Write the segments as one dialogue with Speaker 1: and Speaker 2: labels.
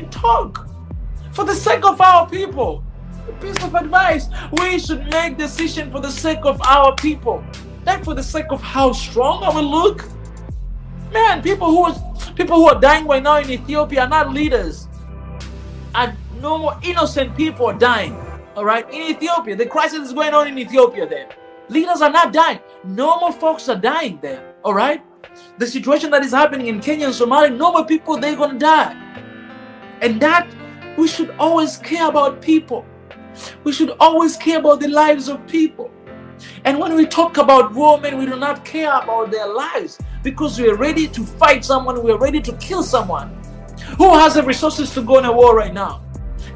Speaker 1: talk for the sake of our people. A piece of advice: we should make decision for the sake of our people, not for the sake of how strong I will look. Man, people who are people who are dying right now in Ethiopia are not leaders. And normal innocent people are dying. All right, in Ethiopia, the crisis is going on in Ethiopia. There, leaders are not dying. Normal folks are dying there. All right, the situation that is happening in Kenya and Somalia, normal people they're gonna die, and that we should always care about people. We should always care about the lives of people. And when we talk about women, we do not care about their lives because we are ready to fight someone, we are ready to kill someone. Who has the resources to go on a war right now?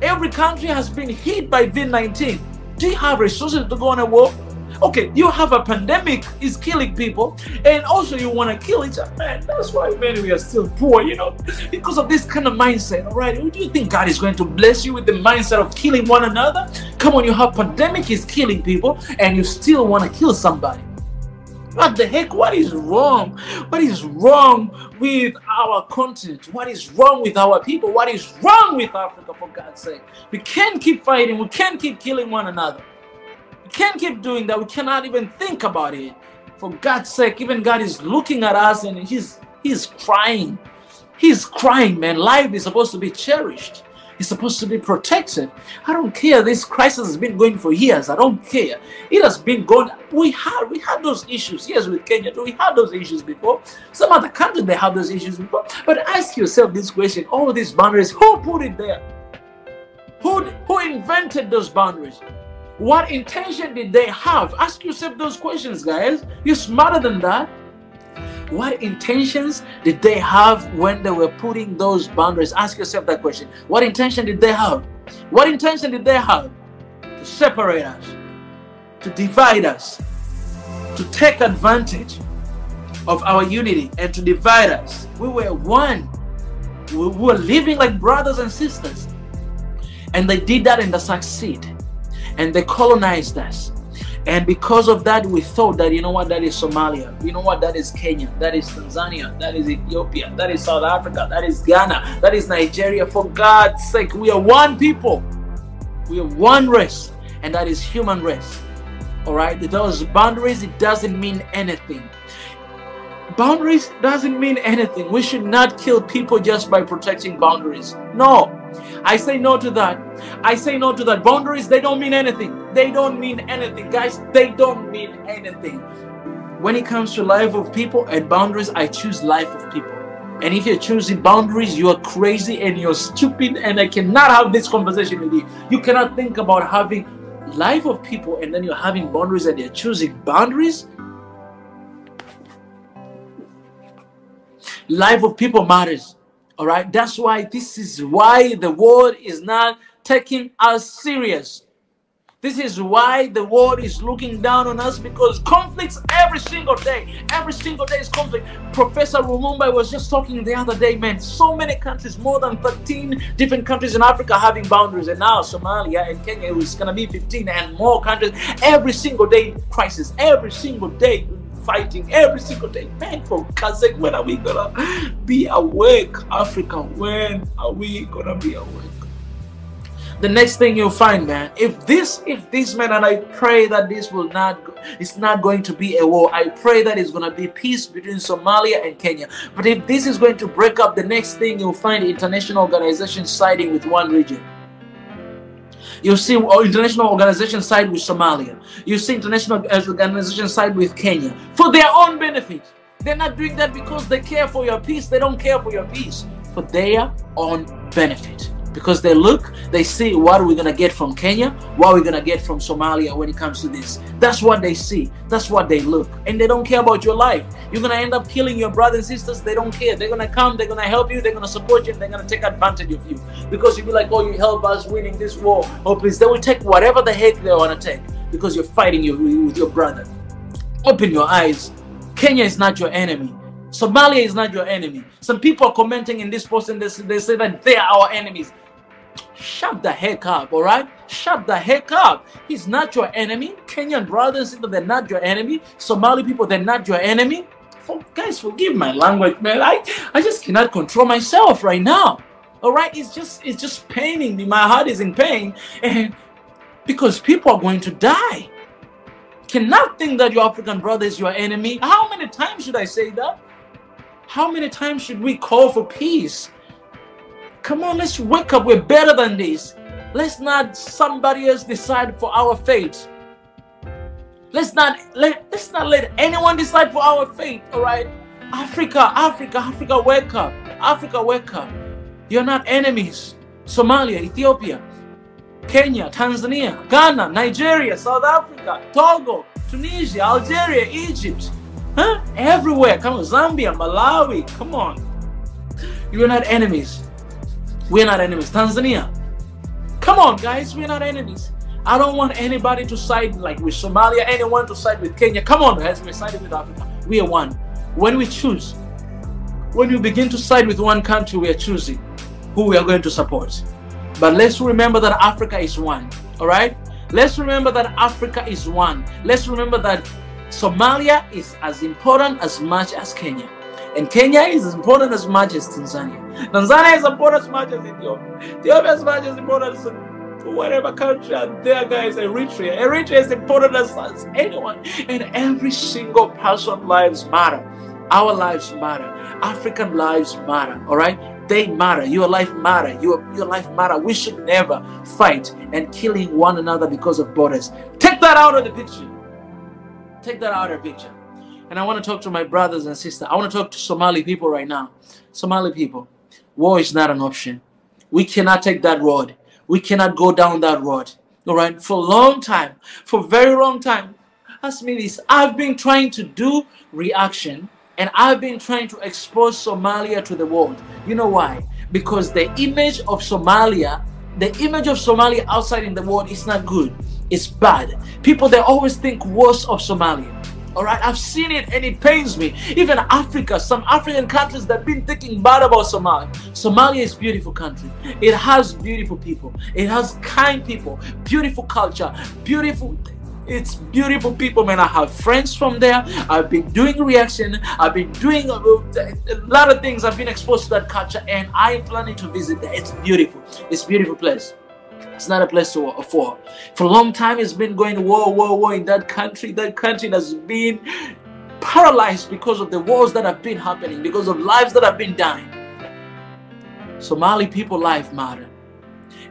Speaker 1: Every country has been hit by COVID 19. Do you have resources to go on a war? Okay, you have a pandemic is killing people, and also you want to kill each other. Man, that's why man we are still poor, you know, because of this kind of mindset. All right, do you think God is going to bless you with the mindset of killing one another? Come on, you have pandemic is killing people, and you still want to kill somebody. What the heck? What is wrong? What is wrong with our continent? What is wrong with our people? What is wrong with Africa, for God's sake? We can't keep fighting. We can't keep killing one another. Can't keep doing that. We cannot even think about it. For God's sake, even God is looking at us and He's He's crying. He's crying, man. Life is supposed to be cherished. It's supposed to be protected. I don't care. This crisis has been going for years. I don't care. It has been going. We had we had those issues. Yes, with Kenya, we had those issues before. Some other countries they have those issues before. But ask yourself this question: All these boundaries, who put it there? Who who invented those boundaries? What intention did they have? Ask yourself those questions, guys. You're smarter than that. What intentions did they have when they were putting those boundaries? Ask yourself that question. What intention did they have? What intention did they have? To separate us, to divide us, to take advantage of our unity and to divide us. We were one. We were living like brothers and sisters. And they did that and they succeed. And they colonized us. And because of that, we thought that, you know what, that is Somalia. You know what, that is Kenya. That is Tanzania. That is Ethiopia. That is South Africa. That is Ghana. That is Nigeria. For God's sake, we are one people. We are one race. And that is human race. All right? Those boundaries, it doesn't mean anything. Boundaries doesn't mean anything. We should not kill people just by protecting boundaries. No. I say no to that. I say no to that. Boundaries, they don't mean anything. They don't mean anything. Guys, they don't mean anything. When it comes to life of people and boundaries, I choose life of people. And if you're choosing boundaries, you are crazy and you're stupid, and I cannot have this conversation with you. You cannot think about having life of people and then you're having boundaries and you're choosing boundaries. Life of people matters. All right. That's why this is why the world is not taking us serious. This is why the world is looking down on us because conflicts every single day. Every single day is conflict. Professor Lumumba was just talking the other day, man. So many countries, more than 13 different countries in Africa having boundaries, and now Somalia and Kenya is gonna be 15 and more countries. Every single day, crisis. Every single day, fighting every single day. Man, God's sake, when are we gonna be awake, Africa? When are we gonna be awake? The next thing you'll find, man, if this, if this, man, and I pray that this will not, it's not going to be a war. I pray that it's gonna be peace between Somalia and Kenya. But if this is going to break up, the next thing you'll find international organizations siding with one region. You see oh, international organizations side with Somalia. You see international uh, organizations side with Kenya for their own benefit. They're not doing that because they care for your peace. They don't care for your peace for their own benefit because they look, they see what are we gonna get from Kenya, what are we gonna get from Somalia when it comes to this. That's what they see, that's what they look, and they don't care about your life. You're gonna end up killing your brothers and sisters, they don't care. They're gonna come, they're gonna help you, they're gonna support you, they're gonna take advantage of you. Because you'll be like, oh, you help us winning this war. Oh, please, they will take whatever the heck they wanna take because you're fighting your, with your brother. Open your eyes. Kenya is not your enemy. Somalia is not your enemy. Some people are commenting in this post and they say that they are our enemies. Shut the heck up, all right? Shut the heck up. He's not your enemy. Kenyan brothers, they're not your enemy. Somali people, they're not your enemy. For, guys, forgive my language, man. I, I just cannot control myself right now. All right, it's just it's just paining me. My heart is in pain, and because people are going to die. Cannot think that your African brother is your enemy. How many times should I say that? How many times should we call for peace? Come on, let's wake up. We're better than this. Let's not somebody else decide for our fate. Let's not let let's not let anyone decide for our fate. All right, Africa, Africa, Africa, wake up. Africa, wake up. You're not enemies. Somalia, Ethiopia, Kenya, Tanzania, Ghana, Nigeria, South Africa, Togo, Tunisia, Algeria, Egypt, huh? Everywhere. Come on, Zambia, Malawi. Come on. You're not enemies. We're not enemies. Tanzania. Come on, guys. We're not enemies. I don't want anybody to side like with Somalia, anyone to side with Kenya. Come on, guys. We're siding with Africa. We are one. When we choose, when we begin to side with one country, we are choosing who we are going to support. But let's remember that Africa is one. All right? Let's remember that Africa is one. Let's remember that Somalia is as important as much as Kenya. And Kenya is as important as much as Tanzania. Tanzania is important as much as Ethiopia. Ethiopia is as much as important as whatever country out there, guys, Eritrea. Eritrea is important as, as anyone. And every single person lives matter. Our lives matter. African lives matter. All right? They matter. Your life matter. Your, your life matter. We should never fight and killing one another because of borders. Take that out of the picture. Take that out of the picture. And I want to talk to my brothers and sisters. I want to talk to Somali people right now. Somali people, war is not an option. We cannot take that road. We cannot go down that road. All right. For a long time, for a very long time. Ask me this. I've been trying to do reaction and I've been trying to expose Somalia to the world. You know why? Because the image of Somalia, the image of Somalia outside in the world is not good. It's bad. People they always think worse of Somalia. All right, I've seen it and it pains me. Even Africa, some African countries that have been thinking bad about Somalia. Somalia is beautiful country. It has beautiful people. It has kind people, beautiful culture, beautiful it's beautiful people man i have friends from there i've been doing reaction i've been doing a, a, lot of things i've been exposed to that culture and i'm planning to visit there it's beautiful it's beautiful place it's not a place to for for a long time it's been going war war war in that country that country has been paralyzed because of the wars that have been happening because of lives that have been dying somali people life matter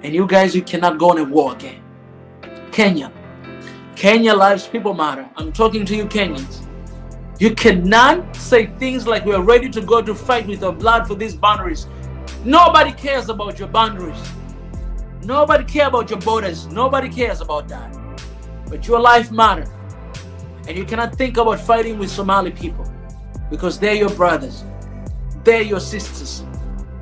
Speaker 1: and you guys you cannot go on a war again kenya Kenya lives people matter. I'm talking to you Kenyans. You cannot say things like we're ready to go to fight with our blood for these boundaries. Nobody cares about your boundaries. Nobody care about your borders. Nobody cares about that. But your life matter. And you cannot think about fighting with Somali people because they're your brothers. They're your sisters.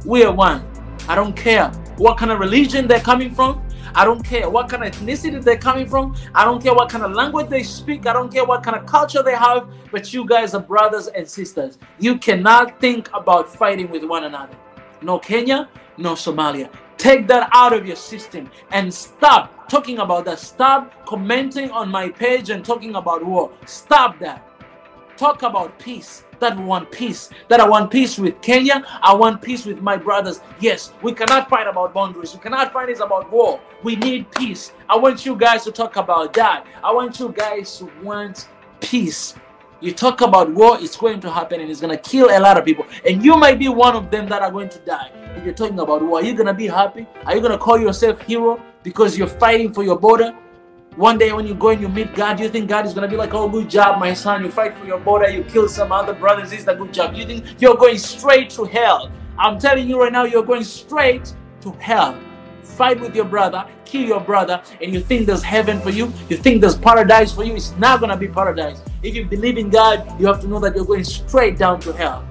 Speaker 1: We are one. I don't care what kind of religion they're coming from. I don't care what kind of ethnicity they're coming from. I don't care what kind of language they speak. I don't care what kind of culture they have. But you guys are brothers and sisters. You cannot think about fighting with one another. No Kenya, no Somalia. Take that out of your system and stop talking about that. Stop commenting on my page and talking about war. Stop that. Talk about peace that we want peace, that I want peace with Kenya, I want peace with my brothers. Yes, we cannot fight about boundaries, we cannot fight this about war. We need peace. I want you guys to talk about that. I want you guys to want peace. You talk about war, it's going to happen and it's going to kill a lot of people. And you might be one of them that are going to die. If you're talking about war, are you going to be happy? Are you going to call yourself hero because you're fighting for your border? One day when you go and you meet God, you think God is going to be like, oh, good job, my son. You fight for your border, you kill some other brothers. Is a good job. You think you're going straight to hell. I'm telling you right now, you're going straight to hell. Fight with your brother, kill your brother, and you think there's heaven for you, you think there's paradise for you. It's not going to be paradise. If you believe in God, you have to know that you're going straight down to hell.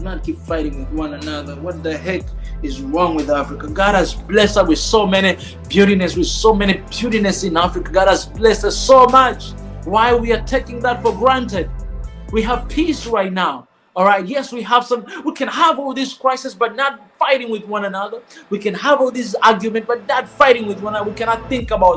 Speaker 1: Not keep fighting with one another. What the heck? is wrong with Africa. God has blessed us with so many beautiness, with so many beautiness in Africa. God has blessed us so much. Why we are taking that for granted? We have peace right now. All right, yes, we have some, we can have all these crises, but not fighting with one another. We can have all these argument, but not fighting with one another. We cannot think about